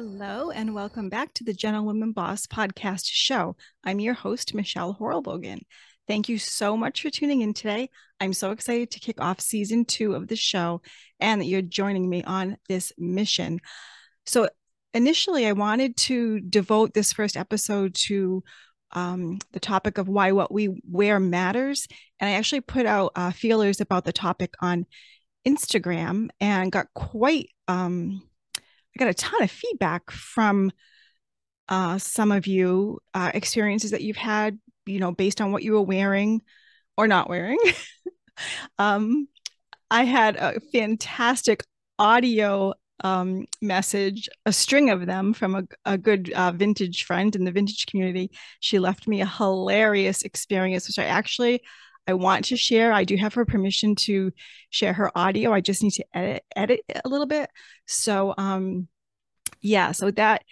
Hello, and welcome back to the Gentlewoman Boss podcast show. I'm your host, Michelle Horlbogen. Thank you so much for tuning in today. I'm so excited to kick off season two of the show and that you're joining me on this mission. So, initially, I wanted to devote this first episode to um, the topic of why what we wear matters. And I actually put out uh, feelers about the topic on Instagram and got quite, um, I got a ton of feedback from uh, some of you, uh, experiences that you've had, you know, based on what you were wearing or not wearing. um, I had a fantastic audio um, message, a string of them from a, a good uh, vintage friend in the vintage community. She left me a hilarious experience, which I actually I want to share. I do have her permission to share her audio. I just need to edit edit it a little bit. So um yeah, so that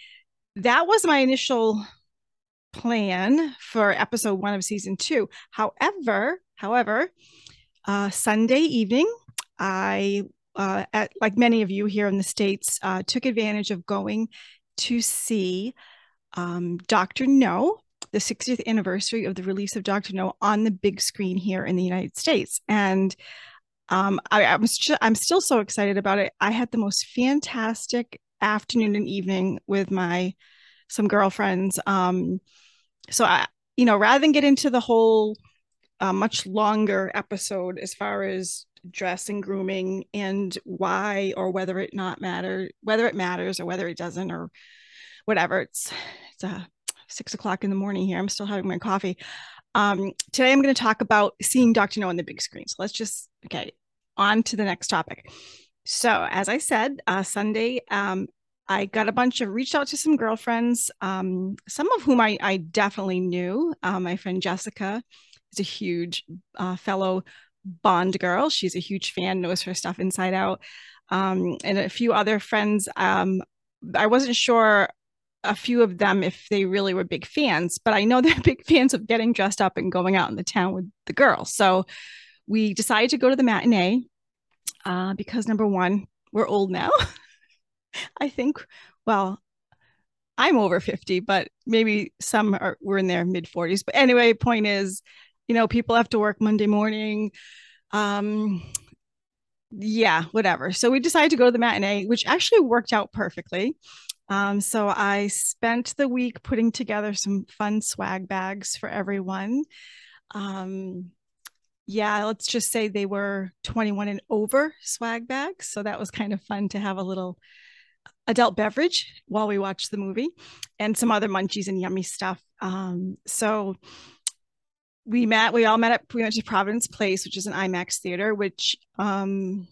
that was my initial plan for episode 1 of season 2. However, however, uh Sunday evening I uh, at, like many of you here in the States, uh, took advantage of going to see um, Dr. No, the 60th anniversary of the release of Dr. No on the big screen here in the United States. And um, I, I was just, I'm still so excited about it. I had the most fantastic afternoon and evening with my some girlfriends. Um, so I, you know, rather than get into the whole uh, much longer episode as far as dress and grooming and why or whether it not matter whether it matters or whether it doesn't or whatever it's it's uh, six o'clock in the morning here i'm still having my coffee um, today i'm going to talk about seeing dr no on the big screen so let's just okay on to the next topic so as i said uh, sunday um, I got a bunch of reached out to some girlfriends, um, some of whom I, I definitely knew. Uh, my friend Jessica is a huge uh, fellow Bond girl. She's a huge fan, knows her stuff inside out. Um, and a few other friends. Um, I wasn't sure a few of them if they really were big fans, but I know they're big fans of getting dressed up and going out in the town with the girls. So we decided to go to the matinee uh, because number one, we're old now. I think, well, I'm over 50, but maybe some are were in their mid 40s. But anyway, point is, you know, people have to work Monday morning. Um, yeah, whatever. So we decided to go to the matinee, which actually worked out perfectly. Um, so I spent the week putting together some fun swag bags for everyone. Um, yeah, let's just say they were 21 and over swag bags. So that was kind of fun to have a little adult beverage while we watched the movie and some other munchies and yummy stuff. Um, so we met we all met up, we went to providence place which is an imax theater which um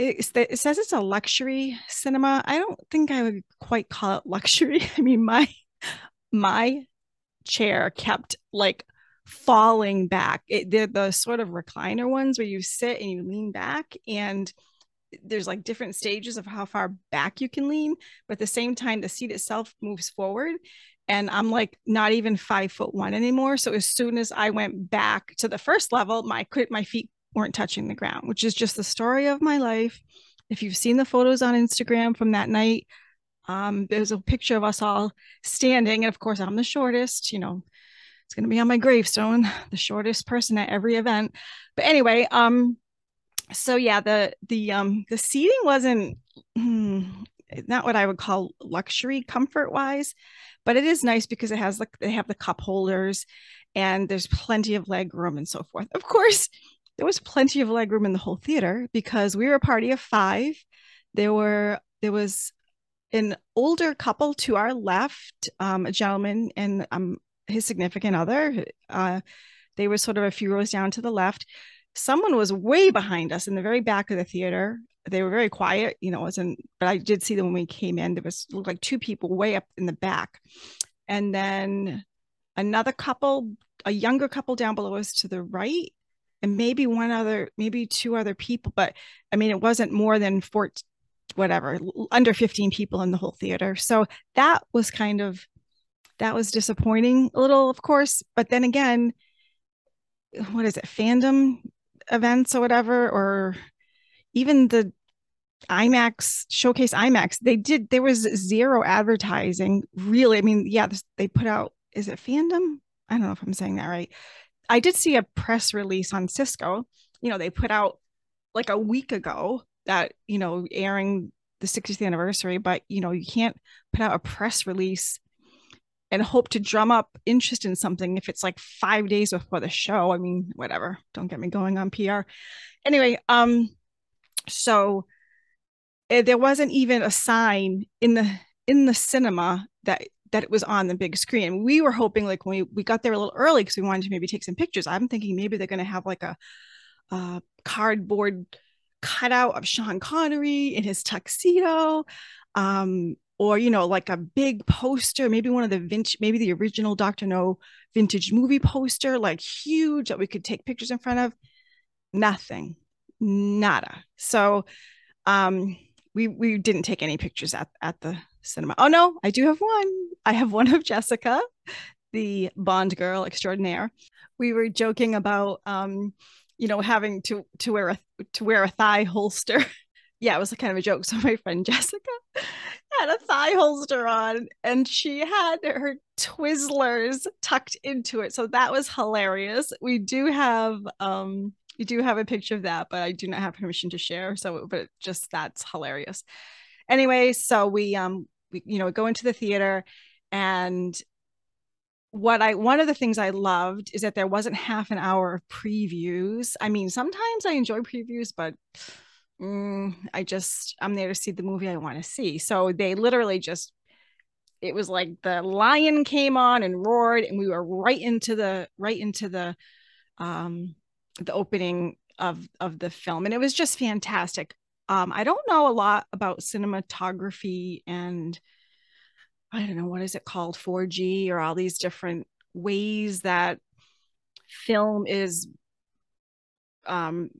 it, it says it's a luxury cinema. I don't think i would quite call it luxury. I mean my my chair kept like falling back. It, they're the sort of recliner ones where you sit and you lean back and there's like different stages of how far back you can lean but at the same time the seat itself moves forward and I'm like not even five foot one anymore. So as soon as I went back to the first level, my my feet weren't touching the ground, which is just the story of my life. If you've seen the photos on Instagram from that night, um, there's a picture of us all standing, and of course I'm the shortest. You know, it's going to be on my gravestone, the shortest person at every event. But anyway, um, so yeah, the the um the seating wasn't hmm, not what I would call luxury comfort wise but it is nice because it has like they have the cup holders and there's plenty of leg room and so forth. Of course, there was plenty of leg room in the whole theater because we were a party of five. There were there was an older couple to our left, um, a gentleman and um, his significant other. Uh, they were sort of a few rows down to the left. Someone was way behind us in the very back of the theater they were very quiet, you know, wasn't, but I did see them when we came in. There was looked like two people way up in the back. And then another couple, a younger couple down below us to the right, and maybe one other, maybe two other people. But I mean, it wasn't more than four, whatever, under 15 people in the whole theater. So that was kind of, that was disappointing a little, of course. But then again, what is it, Fathom Events or whatever, or even the IMAX showcase IMAX. They did there was zero advertising really. I mean, yeah, they put out is it Fathom? I don't know if I'm saying that right. I did see a press release on Cisco. You know, they put out like a week ago that, you know, airing the 60th anniversary, but you know, you can't put out a press release and hope to drum up interest in something if it's like five days before the show. I mean, whatever. Don't get me going on PR. Anyway, um, so uh, there wasn't even a sign in the in the cinema that that it was on the big screen. We were hoping like when we, we got there a little early because we wanted to maybe take some pictures. I'm thinking maybe they're going to have like a, a cardboard cutout of Sean Connery in his tuxedo. Um, or you know like a big poster maybe one of the vintage maybe the original dr no vintage movie poster like huge that we could take pictures in front of nothing nada so um we we didn't take any pictures at at the cinema oh no i do have one i have one of jessica the bond girl extraordinaire we were joking about um you know having to to wear a to wear a thigh holster yeah, it was kind of a joke. So my friend Jessica had a thigh holster on and she had her Twizzlers tucked into it. So that was hilarious. We do have um we do have a picture of that, but I do not have permission to share. So but just that's hilarious. Anyway, so we um we you know go into the theater and what I one of the things I loved is that there wasn't half an hour of previews. I mean, sometimes I enjoy previews, but mm, I just I'm there to see the movie I want to see. So they literally just it was like the lion came on and roared and we were right into the right into the um the opening of of the film and it was just fantastic. Um I don't know a lot about cinematography and I don't know what is it called 4G or all these different ways that film is um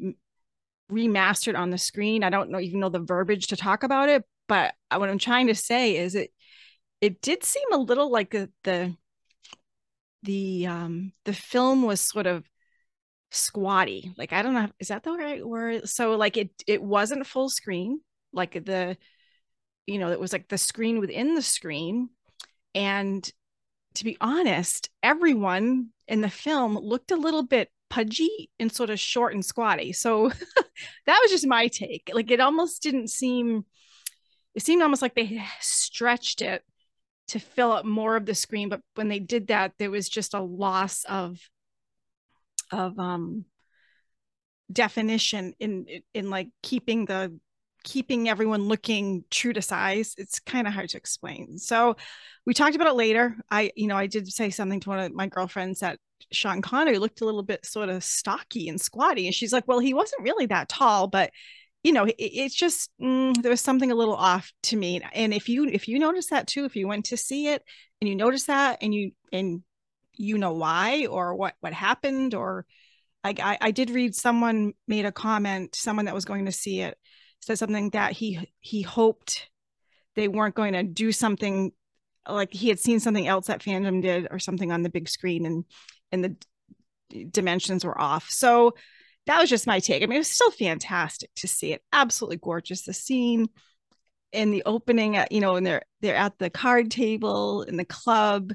remastered on the screen. I don't know even know the verbiage to talk about it, but what I'm trying to say is it it did seem a little like the the the um the film was sort of squatty. Like I don't know, is that the right word? So like it it wasn't full screen, like the you know, it was like the screen within the screen. And to be honest, everyone in the film looked a little bit pudgy and sort of short and squatty. So that was just my take. Like it almost didn't seem it seemed almost like they stretched it to fill up more of the screen, but when they did that there was just a loss of of um definition in in like keeping the keeping everyone looking true to size it's kind of hard to explain so we talked about it later i you know i did say something to one of my girlfriends that Sean Connery looked a little bit sort of stocky and squatty. And she's like, well, he wasn't really that tall, but you know, it, it's just mm, there was something a little off to me. And if you if you notice that too, if you went to see it and you notice that and you and you know why or what what happened or I, I, did read someone made a comment, someone that was going to see it said something that he he hoped they weren't going to do something like he had seen something else that Fathom did or something on the big screen and and the dimensions were off. So that was just my take. I mean, it was still fantastic to see it. Absolutely gorgeous. The scene in the opening, you know, and they're they're at the card table in the club,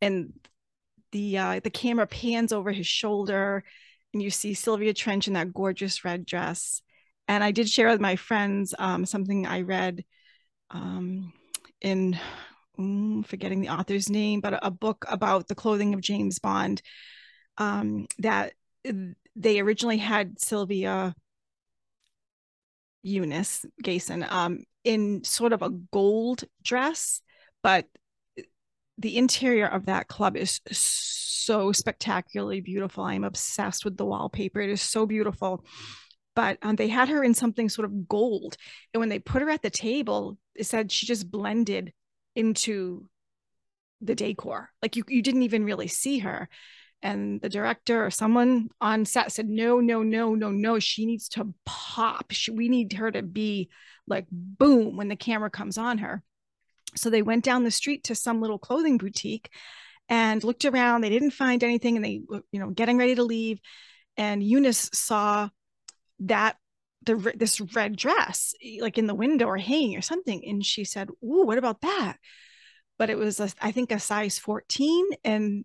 and the uh, the camera pans over his shoulder, and you see Sylvia Trench in that gorgeous red dress. And I did share with my friends um, something I read um, in mm, forgetting the author's name, but a, a, book about the clothing of James Bond. Um, that they originally had Sylvia Eunice Gayson um, in sort of a gold dress, but the interior of that club is so spectacularly beautiful. I'm obsessed with the wallpaper. It is so beautiful. But um, they had her in something sort of gold. And when they put her at the table, it said she just blended into the decor. Like you, you didn't even really see her. And the director or someone on set said, no, no, no, no, no. She needs to pop. She, we need her to be like boom when the camera comes on her. So they went down the street to some little clothing boutique and looked around. They didn't find anything and they, you know, getting ready to leave. And Eunice saw that the this red dress eh, like in the window or hanging or something. And she said ooh what about that? But it was a, I think a size 14 and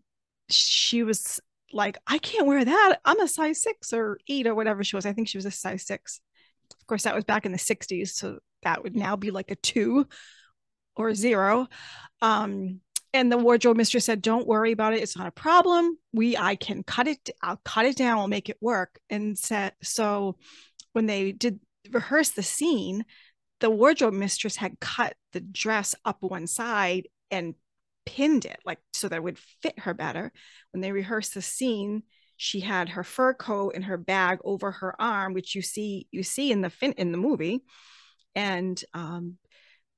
she was like I can't wear that. I'm a size 6 or 8 or whatever she was. I think she was a size 6 of course that was back in the 60s so that would now be like a 2 or 0 um and the wardrobe mistress said don't worry about it. It's not a problem. We i can cut it i'll cut it down. We'll make it work. And said so when they did rehearse the scene the wardrobe mistress had cut the dress up one side and pinned it like so that it would fit her better. When they rehearsed the scene she had her fur coat and her bag over her arm which you see you see in the fin in the movie. And um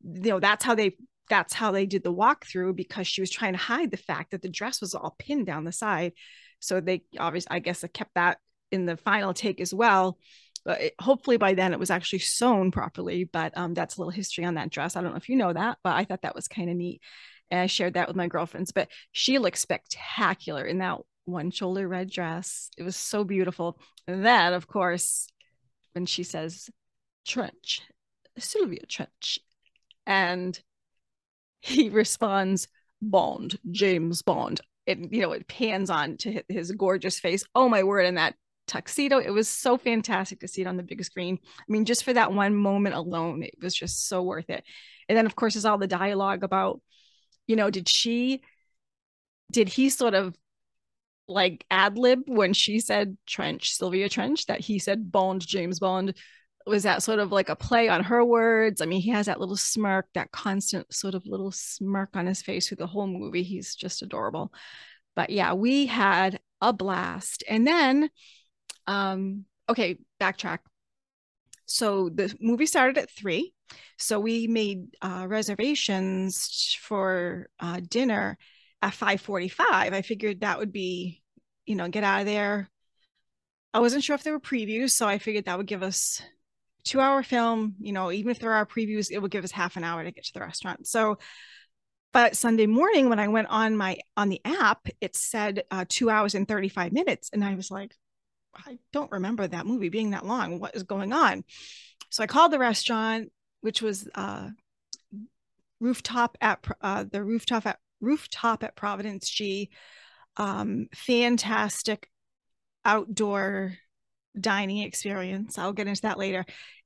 you know that's how they that's how they did the walkthrough because she was trying to hide the fact that the dress was all pinned down the side. So they obviously, I guess, kept that in the final take as well. But it, hopefully by then it was actually sewn properly. But um, that's a little history on that dress. I don't know if you know that, but I thought that was kind of neat. And I shared that with my girlfriends. But she looked spectacular in that one shoulder red dress. It was so beautiful. And then, of course, when she says Trench, Sylvia Trench, and he responds, Bond, James Bond. And, you know, it pans on to his gorgeous face. Oh, my word. And that tuxedo, it was so fantastic to see it on the big screen. I mean, just for that one moment alone, it was just so worth it. And then, of course, is all the dialogue about, you know, did she, did he sort of like ad lib when she said Trench, Sylvia Trench, that he said Bond, James Bond? Was that sort of like a play on her words? I mean, he has that little smirk, that constant sort of little smirk on his face through the whole movie. He's just adorable. But yeah, we had a blast. And then, um, okay, backtrack. So the movie started at three. So we made uh, reservations for uh, dinner at 5:45. I figured that would be, you know, get out of there. I wasn't sure if there were previews, so I figured that would give us two hour film, you know, even if there are previews, it will give us half an hour to get to the restaurant. So, but Sunday morning when I went on my on the app, it said uh, two hours and 35 minutes. And I was like, I don't remember that movie being that long. What is going on? So I called the restaurant, which was uh, rooftop at uh, the rooftop at rooftop at Providence G. Um, fantastic outdoor dining experience. I'll get into that later.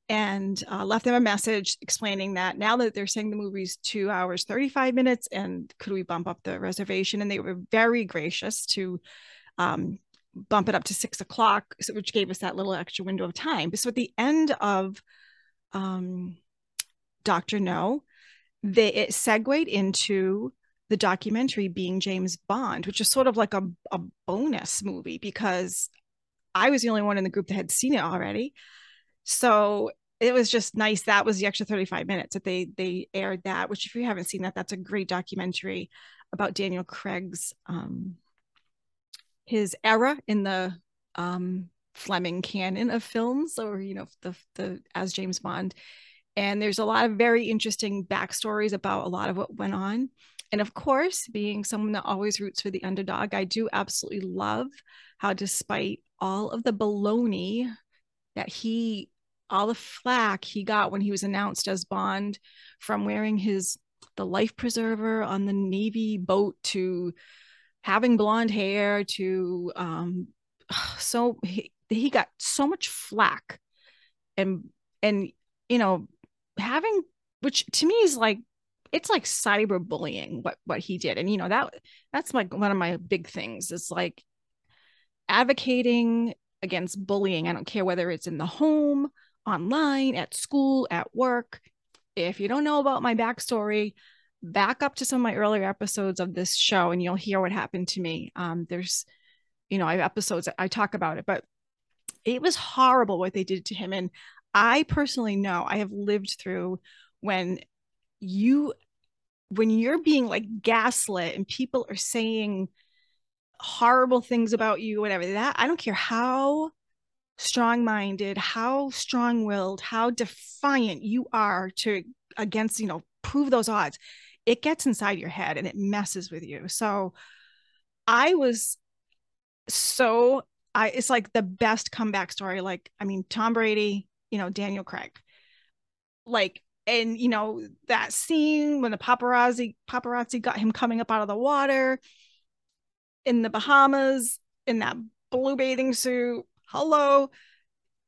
And uh, left them a message explaining that now that they're saying the movie's two hours, 35 minutes, and could we bump up the reservation? And they were very gracious to um, bump it up to six o'clock, which gave us that little extra window of time. So at the end of um, Dr. No, they, it segued into the documentary being James Bond, which is sort of like a, a bonus movie because I was the only one in the group that had seen it already. So it was just nice. That was the extra 35 minutes that they they aired that, which if you haven't seen that, that's a great documentary about Daniel Craig's um his era in the um Fleming canon of films or you know the the as James Bond. And there's a lot of very interesting backstories about a lot of what went on. And of course, being someone that always roots for the underdog, I do absolutely love how, despite all of the baloney that he, all the flack he got when he was announced as Bond from wearing his, the life preserver on the Navy boat to having blonde hair to, um, so he, he got so much flack. And, and, you know, having, which to me is like it's like cyberbullying what what he did. And you know that that's like one of my big things is like advocating against bullying. I don't care whether it's in the home online at school at work. If you don't know about my backstory back up to some of my earlier episodes of this show and you'll hear what happened to me. Um, there's you know i have episodes i talk about it but it was horrible what they did to him. And i personally know i have lived through when you when you're being like gaslit and people are saying horrible things about you whatever that i don't care how strong-minded how strong-willed how defiant you are to against you know prove those odds it gets inside your head and it messes with you so i was so i it's like the best comeback story like i mean tom brady you know, Daniel Craig. Like, and you know, that scene when the paparazzi paparazzi got him coming up out of the water in the Bahamas in that blue bathing suit. Hello.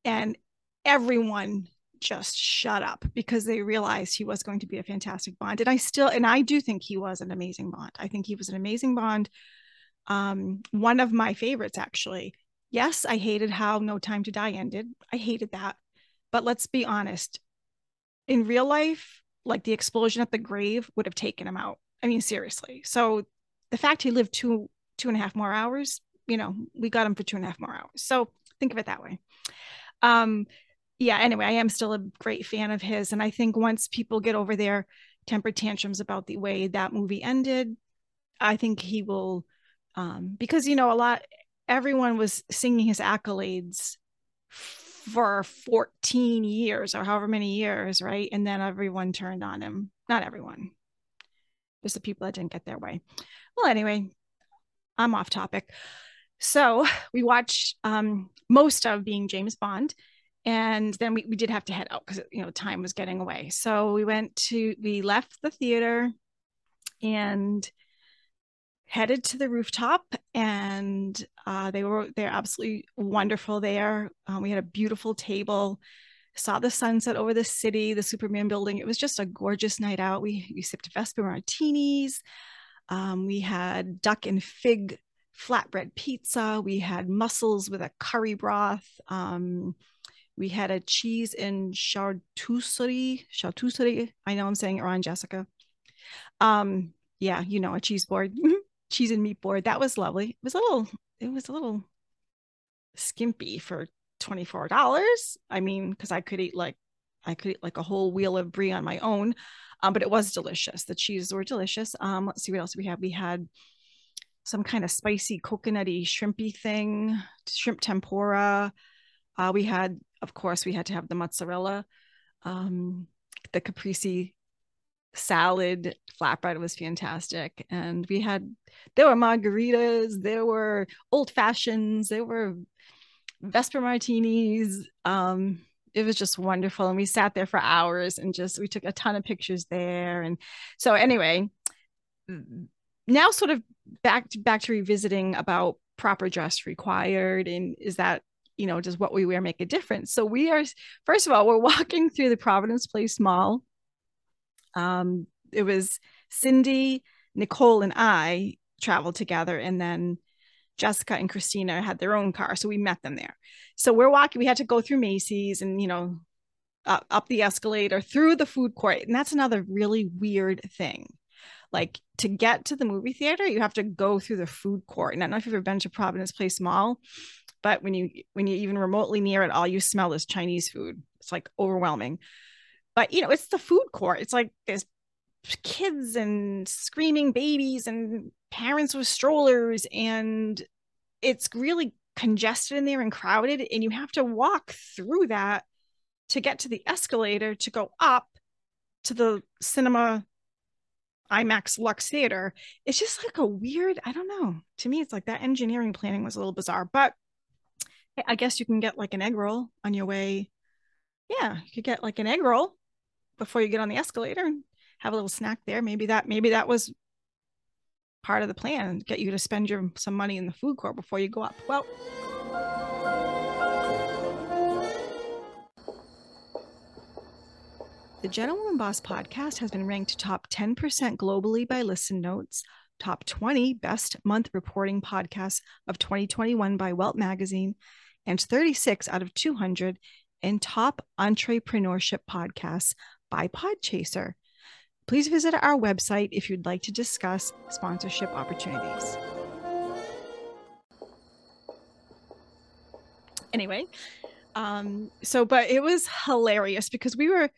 And everyone just shut up because they realized he was going to be a fantastic Bond. And I still, and I do think he was an amazing Bond. I think he was an amazing Bond. Um, one of my favorites, actually. Yes, I hated how No Time to Die ended. I hated that. But let's be honest. In real life, like the explosion at the grave would have taken him out. I mean, seriously. So the fact he lived two two and a half more hours, you know, we got him for two and a half more hours. So think of it that way. Um, yeah, anyway, I am still a great fan of his. And I think once people get over their temper tantrums about the way that movie ended, I think he will, um, because, you know, a lot, everyone was singing his accolades for 14 years or however many years, right? And then everyone turned on him. Not everyone, just the people that didn't get their way. Well, anyway, I'm off topic. So we watched um, most of being James Bond and then we, we did have to head out because you know time was getting away. So we went to we left the theater and headed to the rooftop and uh, they were they're absolutely wonderful there. Um, we had a beautiful table saw the sunset over the city the superman building. It was just a gorgeous night out. We, we sipped Vesper martinis um, we had duck and fig flatbread pizza we had mussels with a curry broth um, we had a cheese and charcuterie. Charcuterie. I know I'm saying it wrong, Jessica. Um, yeah, you know, a cheese board, cheese and meat board. That was lovely. It was a little, it was a little skimpy for $24. I mean, because I could eat like I could eat like a whole wheel of brie on my own. Um, but it was delicious. The cheeses were delicious. Um, let's see what else we had. We had some kind of spicy coconutty shrimpy thing, shrimp tempura. Uh, we had of course, we had to have the mozzarella, um, the caprese salad flatbread was fantastic and we had there were margaritas there were old fashions there were vesper martinis um it was just wonderful and we sat there for hours and just we took a ton of pictures there and so anyway now sort of back to, back to revisiting about proper dress required and is that you know, does what we wear make a difference? So we are, first of all, we're walking through the Providence Place Mall. Um, it was Cindy, Nicole, and I traveled together, and then Jessica and Christina had their own car, so we met them there. So we're walking. We had to go through Macy's, and you know, uh, up the escalator through the food court, and that's another really weird thing. Like to get to the movie theater, you have to go through the food court. And I don't know if you've ever been to Providence Place Mall, but when you when you even remotely near it all you smell is chinese food it's like overwhelming but you know it's the food court it's like there's kids and screaming babies and parents with strollers and it's really congested in there and crowded and you have to walk through that to get to the escalator to go up to the cinema IMAX Lux Theater. It's just like a weird, I don't know. To me, it's like that engineering planning was a little bizarre, but I guess you can get like an egg roll on your way. Yeah, you could get like an egg roll before you get on the escalator and have a little snack there. Maybe that maybe that was part of the plan, get you to spend your some money in the food court before you go up. Well, The Gentlewoman Boss podcast has been ranked top 10% globally by Listen Notes, top 20 best month reporting podcasts of 2021 by Welp Magazine, and 36 out of 200 in top entrepreneurship podcasts by Podchaser. Please visit our website if you'd like to discuss sponsorship opportunities. Anyway, um, so but it was hilarious because we were,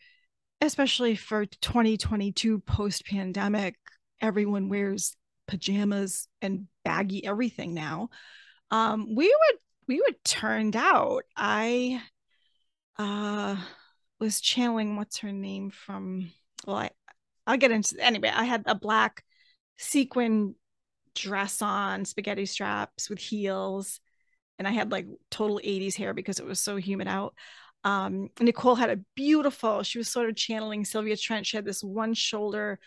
especially for 2022 post pandemic, everyone wears pajamas and baggy everything now. Um, we were we were turned out. I uh was channeling what's her name from well I I'll get into anyway, I had a black sequin dress on, spaghetti straps with heels, and I had like total 80s hair because it was so humid out. Um, Nicole had a beautiful, she was sort of channeling Sylvia Trench. She had this one shoulder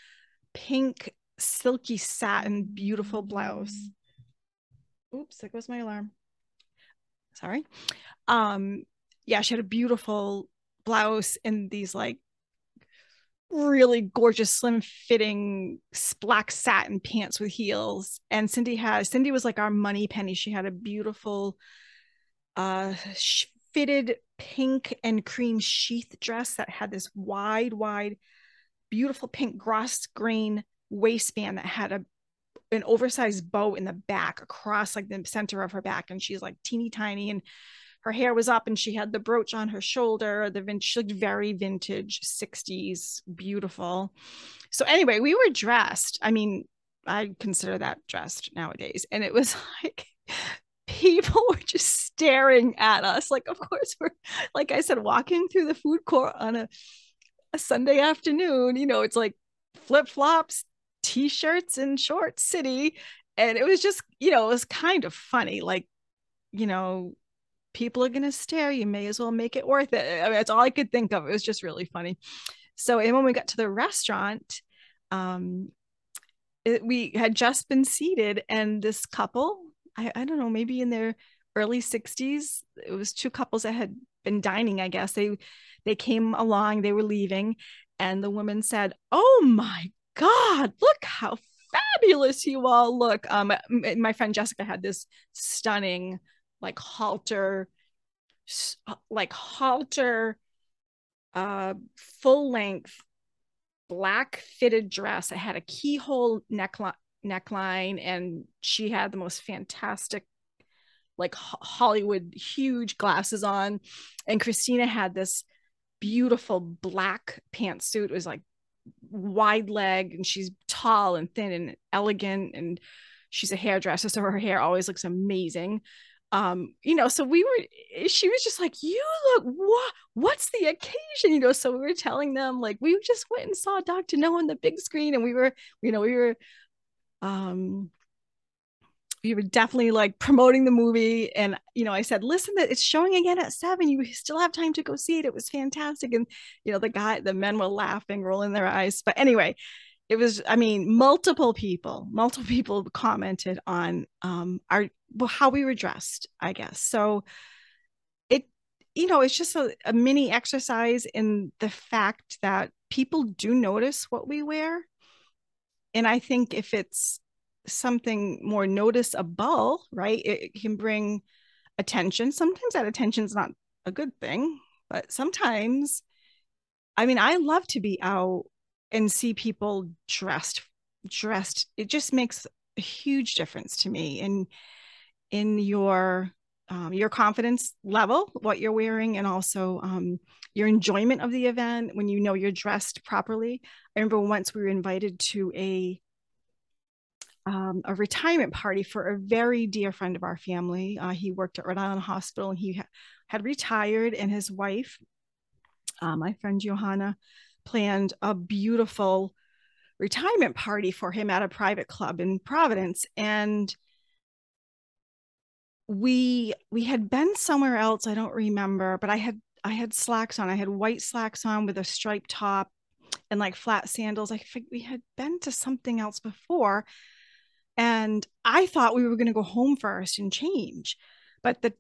pink silky satin beautiful blouse. Oops, that goes my alarm. Sorry. Um, yeah, she had a beautiful blouse and these like really gorgeous slim fitting black satin pants with heels. And cindy has cindy was like our Moneypenny. She had a beautiful uh fitted pink and cream sheath dress that had this wide wide beautiful pink grosgrain waistband that had a an oversized bow in the back across like the center of her back. And she's like teeny tiny and her hair was up and she had the brooch on her shoulder. The vin- she looked very vintage 60s, beautiful. So anyway, we were dressed. I mean, I consider that dressed nowadays. And it was like people were just staring at us. Like, of course, we're like I said, walking through the food court on a, a Sunday afternoon, you know, it's like flip-flops, t-shirts, and shorts city. And it was just, you know, it was kind of funny. Like, you know, people are going to stare. You may as well make it worth it. I mean, that's all I could think of. It was just really funny. So, and when we got to the restaurant, um, it, we had just been seated, and this couple, I, I don't know, maybe in their early 60s, it was two couples that had been dining, I guess. They they came along, they were leaving, and the woman said, Oh my God, look how fabulous you all look. Um, my friend Jessica had this stunning like halter like halter uh full length black fitted dress. It had a keyhole neckline neckline and she had the most fantastic like hollywood huge glasses on. And christina had this beautiful black pantsuit. It was like wide leg and she's tall and thin and elegant and she's a hairdresser so her hair always looks amazing um you know so we were she was just like you look what what's the occasion? You know so we were telling them like we just went and saw dr no on the big screen and we were you know we were um we were definitely like promoting the movie. And you know i said listen it's showing again at seven. You still have time to go see it. It was fantastic. And you know the guy the men were laughing rolling their eyes. But anyway it was i mean multiple people multiple people commented on um our how we were dressed i guess. So it you know it's just a, a mini exercise in the fact that people do notice what we wear. And i think if it's something more noticeable right it, it can bring attention. Sometimes that attention is not a good thing but sometimes i mean i love to be out and see people dressed dressed. It just makes a huge difference to me. In in your um, your confidence level what you're wearing and also um, your enjoyment of the event when you know you're dressed properly. I remember once we were invited to a um, a retirement party for a very dear friend of our family. Uh, he worked at rhode island hospital and he ha- had retired and his wife uh, my friend johanna planned a beautiful retirement party for him at a private club in Providence. And we we had been somewhere else I don't remember but I had I had slacks on. I had white slacks on with a striped top and like flat sandals. I think we had been to something else before and I thought we were going to go home first and change but the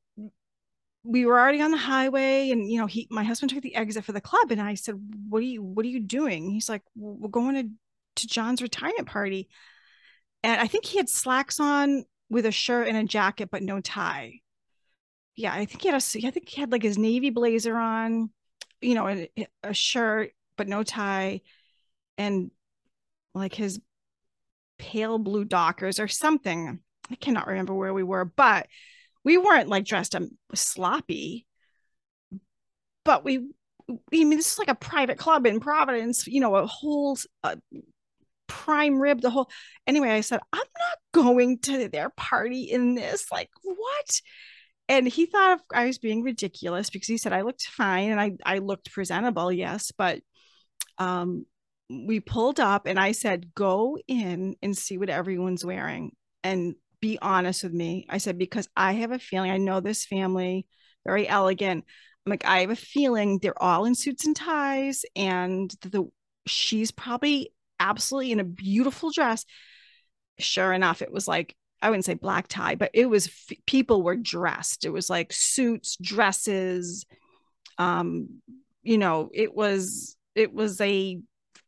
we were already on the highway and you know he my husband took the exit for the club and i said what are you what are you doing? He's like we're going to to john's retirement party. And i think he had slacks on with a shirt and a jacket but no tie. Yeah i think he had a i think he had like his navy blazer on you know a, a shirt but no tie and like his pale blue dockers or something. I cannot remember where we were but we weren't like dressed up sloppy, but we, I mean, this is like a private club in Providence, you know, a whole uh, prime rib, the whole. Anyway, I said, I'm not going to their party in this. Like, what? And he thought I was being ridiculous because he said I looked fine and I, I looked presentable, yes, but um, we pulled up and I said, go in and see what everyone's wearing. And be honest with me. I said, because I have a feeling, I know this family, very elegant. I'm like, I have a feeling they're all in suits and ties, and the she's probably absolutely in a beautiful dress. Sure enough, it was like I wouldn't say black tie, but it was people were dressed. It was like suits, dresses. Um, you know, it was it was a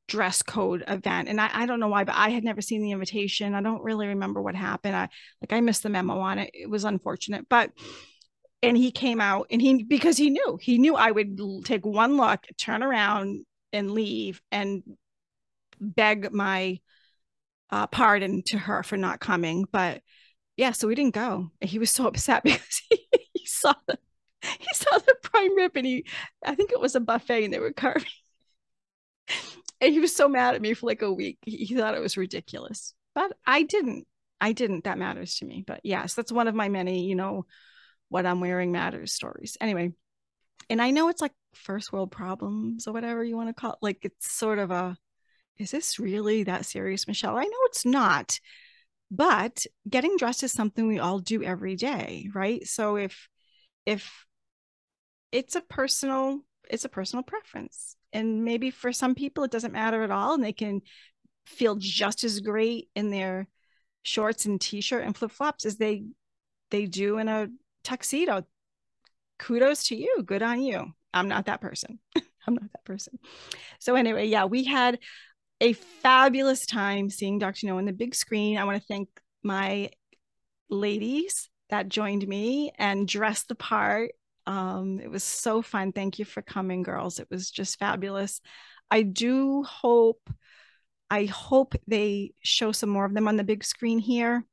dress code event and I, I don't know why but i had never seen the invitation i don't really remember what happened i like i missed the memo on it it was unfortunate but and he came out and he because he knew he knew i would take one look turn around and leave and beg my uh, pardon to her for not coming but yeah so we didn't go he was so upset because he, he saw the he saw the prime rib and he i think it was a buffet and they were carving and he was so mad at me for like a week. He, he thought it was ridiculous, but I didn't. I didn't. That matters to me. But yes, that's one of my many, you know, what I'm wearing matters stories. Anyway, and I know it's like first world problems or whatever you want to call it. Like it's sort of a, is this really that serious, Michelle? I know it's not, but getting dressed is something we all do every day, right? So if, if it's a personal, it's a personal preference. And maybe for some people it doesn't matter at all and they can feel just as great in their shorts and t-shirt and flip-flops as they they do in a tuxedo. Kudos to you. Good on you. I'm not that person. I'm not that person. So anyway yeah we had a fabulous time seeing dr no on the big screen i want to thank my ladies that joined me and dressed the part um, it was so fun. Thank you for coming, girls. It was just fabulous. I do hope, I hope they show some more of them on the big screen here.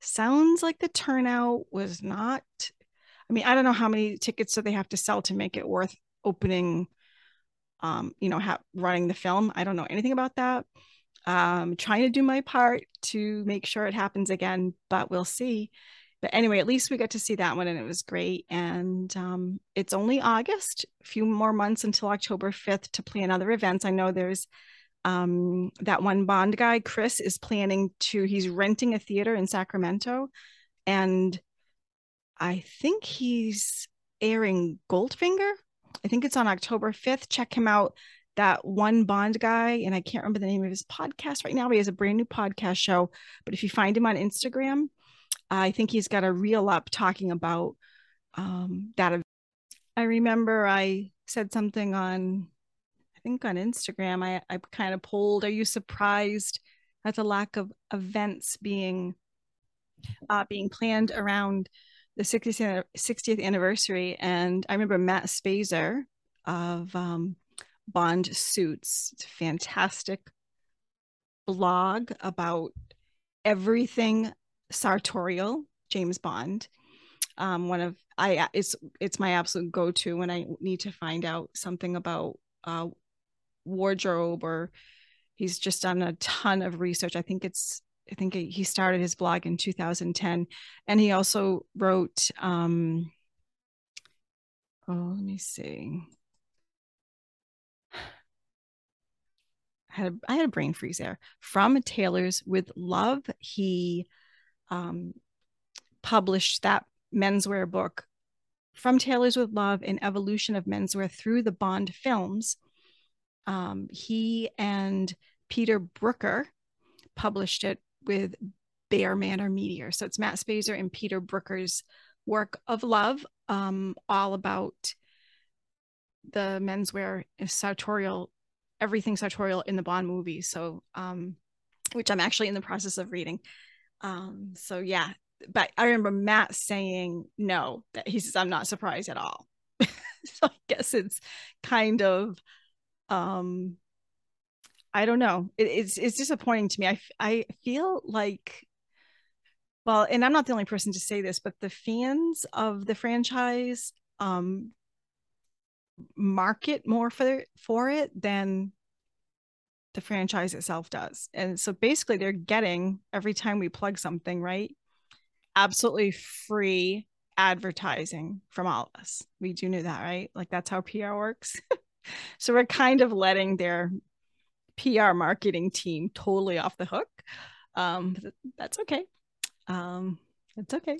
Sounds like the turnout was not, I mean, I don't know how many tickets do they have to sell to make it worth opening, um, you know, ha- running the film. I don't know anything about that. Um, trying to do my part to make sure it happens again, but we'll see but anyway, at least we got to see that one and it was great. And um, it's only August, a few more months until October 5th to plan other events. I know there's um, that one Bond guy, Chris, is planning to, he's renting a theater in Sacramento. And I think he's airing Goldfinger. I think it's on October 5th. Check him out. That one Bond guy, and I can't remember the name of his podcast right now, but he has a brand new podcast show. But if you find him on Instagram, I think he's got a reel up talking about um, that. I remember I said something on, I think on Instagram. I, I kind of polled, "Are you surprised at the lack of events being uh, being planned around the 60th 60th anniversary?" And I remember Matt Spaiser of um, Bond Suits. It's a fantastic blog about everything sartorial James Bond. Um, one of I it's it's my absolute go to when I need to find out something about uh, wardrobe or he's just done a ton of research. I think it's I think he started his blog in 2010, and he also wrote. Um, oh, let me see. I had a, I had a brain freeze there. From Tailors with Love, he um, published that menswear book from Tailors with Love an evolution of menswear through the Bond films. Um, he and Peter Brooker published it with BearManor Media. So it's Matt Spaiser and Peter Brooker's work of love, um, all about the menswear sartorial, everything sartorial in the Bond movie. So, um, which I'm actually in the process of reading. Um, so yeah, but I remember Matt saying no, that he says, I'm not surprised at all. so I guess it's kind of um I don't know. It, it's it's disappointing to me. I I feel like well, and I'm not the only person to say this, but the fans of the franchise um market more for for it than the franchise itself does. And so basically they're getting every time we plug something, right? Absolutely free advertising from all of us. We do know that, right? Like that's how PR works. so we're kind of letting their PR marketing team totally off the hook. Um, that's okay. Um, that's okay.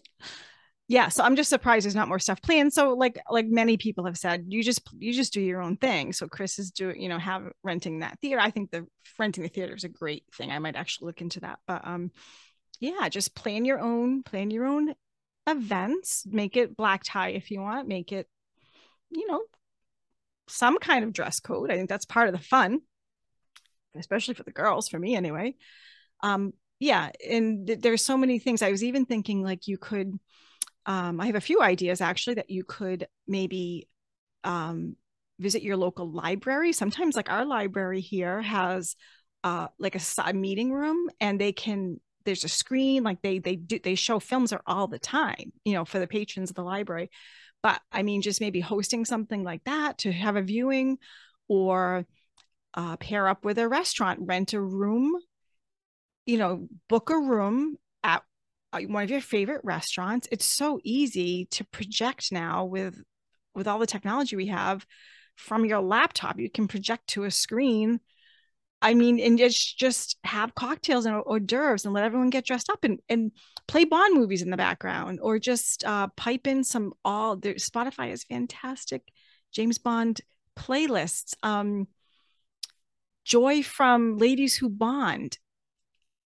yeah so i'm just surprised there's not more stuff planned. So like like many people have said you just you just do your own thing. So chris is doing you know have renting that theater. I think the renting the theater is a great thing. I might actually look into that. But um yeah just plan your own plan your own events. Make it black tie if you want. Make it you know some kind of dress code. I think that's part of the fun especially for the girls for me anyway um yeah and th- there's so many things i was even thinking like you could um, I have a few ideas actually that you could maybe um, visit your local library. Sometimes, like our library here has uh, like a, a meeting room, and they can there's a screen like they they do they show films there all the time, you know, for the patrons of the library. But I mean, just maybe hosting something like that to have a viewing, or uh, pair up with a restaurant, rent a room, you know, book a room at uh, one of your favorite restaurants. It's so easy to project now with with all the technology we have from your laptop. You can project to a screen. I mean and just just have cocktails and hors d'oeuvres and let everyone get dressed up and and play bond movies in the background or just uh, pipe in some all the spotify is fantastic james bond playlists. Um joy from ladies who bond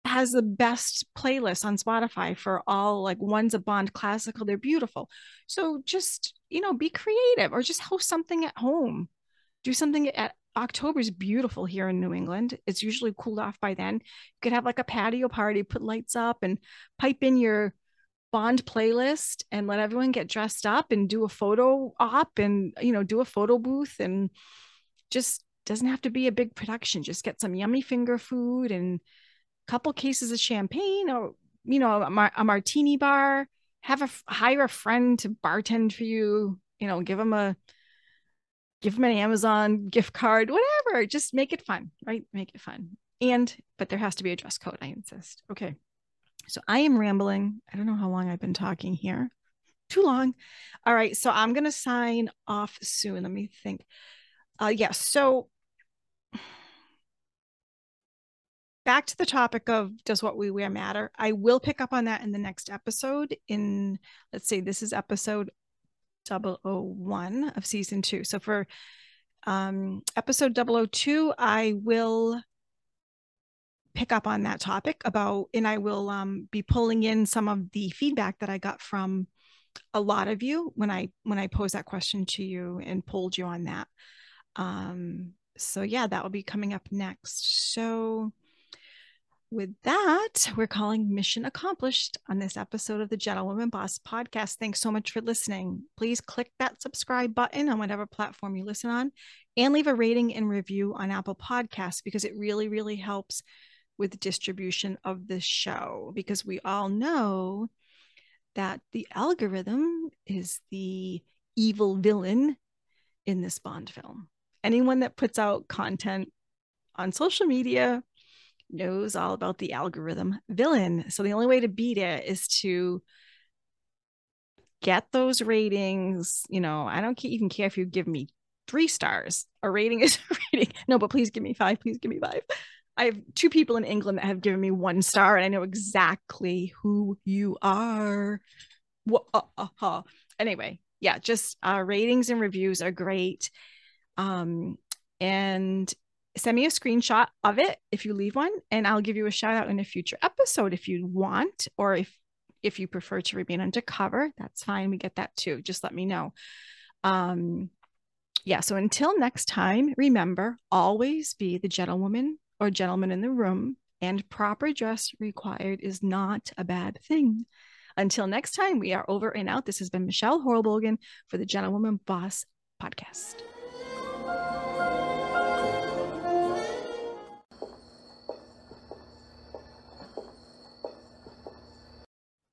has the best playlist on Spotify for all like one's a Bond classical. They're beautiful. So just, you know, be creative or just host something at home. Do something at October's beautiful here in New England. It's usually cooled off by then. You could have like a patio party, put lights up and pipe in your Bond playlist and let everyone get dressed up and do a photo op and, you know, do a photo booth and just doesn't have to be a big production. Just get some yummy finger food and a couple cases of champagne or you know a, a martini bar. Have a hire a friend to bartend for you you know give them a give them an amazon gift card whatever. Just make it fun right? Make it fun. And but there has to be a dress code i insist. Okay. So i am rambling. I don't know how long i've been talking here. Too long. All right. So i'm going to sign off soon. Let me think. Uh yes yeah, so back to the topic of does what we wear matter? I will pick up on that in the next episode in let's say this is episode 001 of season two. So for um, episode 002 i will pick up on that topic about and i will um, be pulling in some of the feedback that i got from a lot of you when i when i posed that question to you and pulled you on that. Um so yeah that will be coming up next so with that, we're calling mission accomplished on this episode of the Gentlewoman Boss podcast. Thanks so much for listening. Please click that subscribe button on whatever platform you listen on and leave a rating and review on Apple Podcasts because it really, really helps with distribution of the show because we all know that the algorithm is the evil villain in this Bond film. Anyone that puts out content on social media knows all about the algorithm villain. So the only way to beat it is to get those ratings. You know, I don't even care if you give me three stars. A rating is a rating. No, but please give me five. Please give me five. I have two people in England that have given me one star, and I know exactly who you are. Uh, uh, uh. Anyway, yeah, just uh, ratings and reviews are great. Um, and send me a screenshot of it if you leave one and i'll give you a shout out in a future episode if you want or if if you prefer to remain undercover that's fine we get that too just let me know. Um yeah so until next time remember always be the gentlewoman or gentleman in the room and proper dress required is not a bad thing. Until next time we are over and out. This has been michelle horlbogen for the gentlewoman boss podcast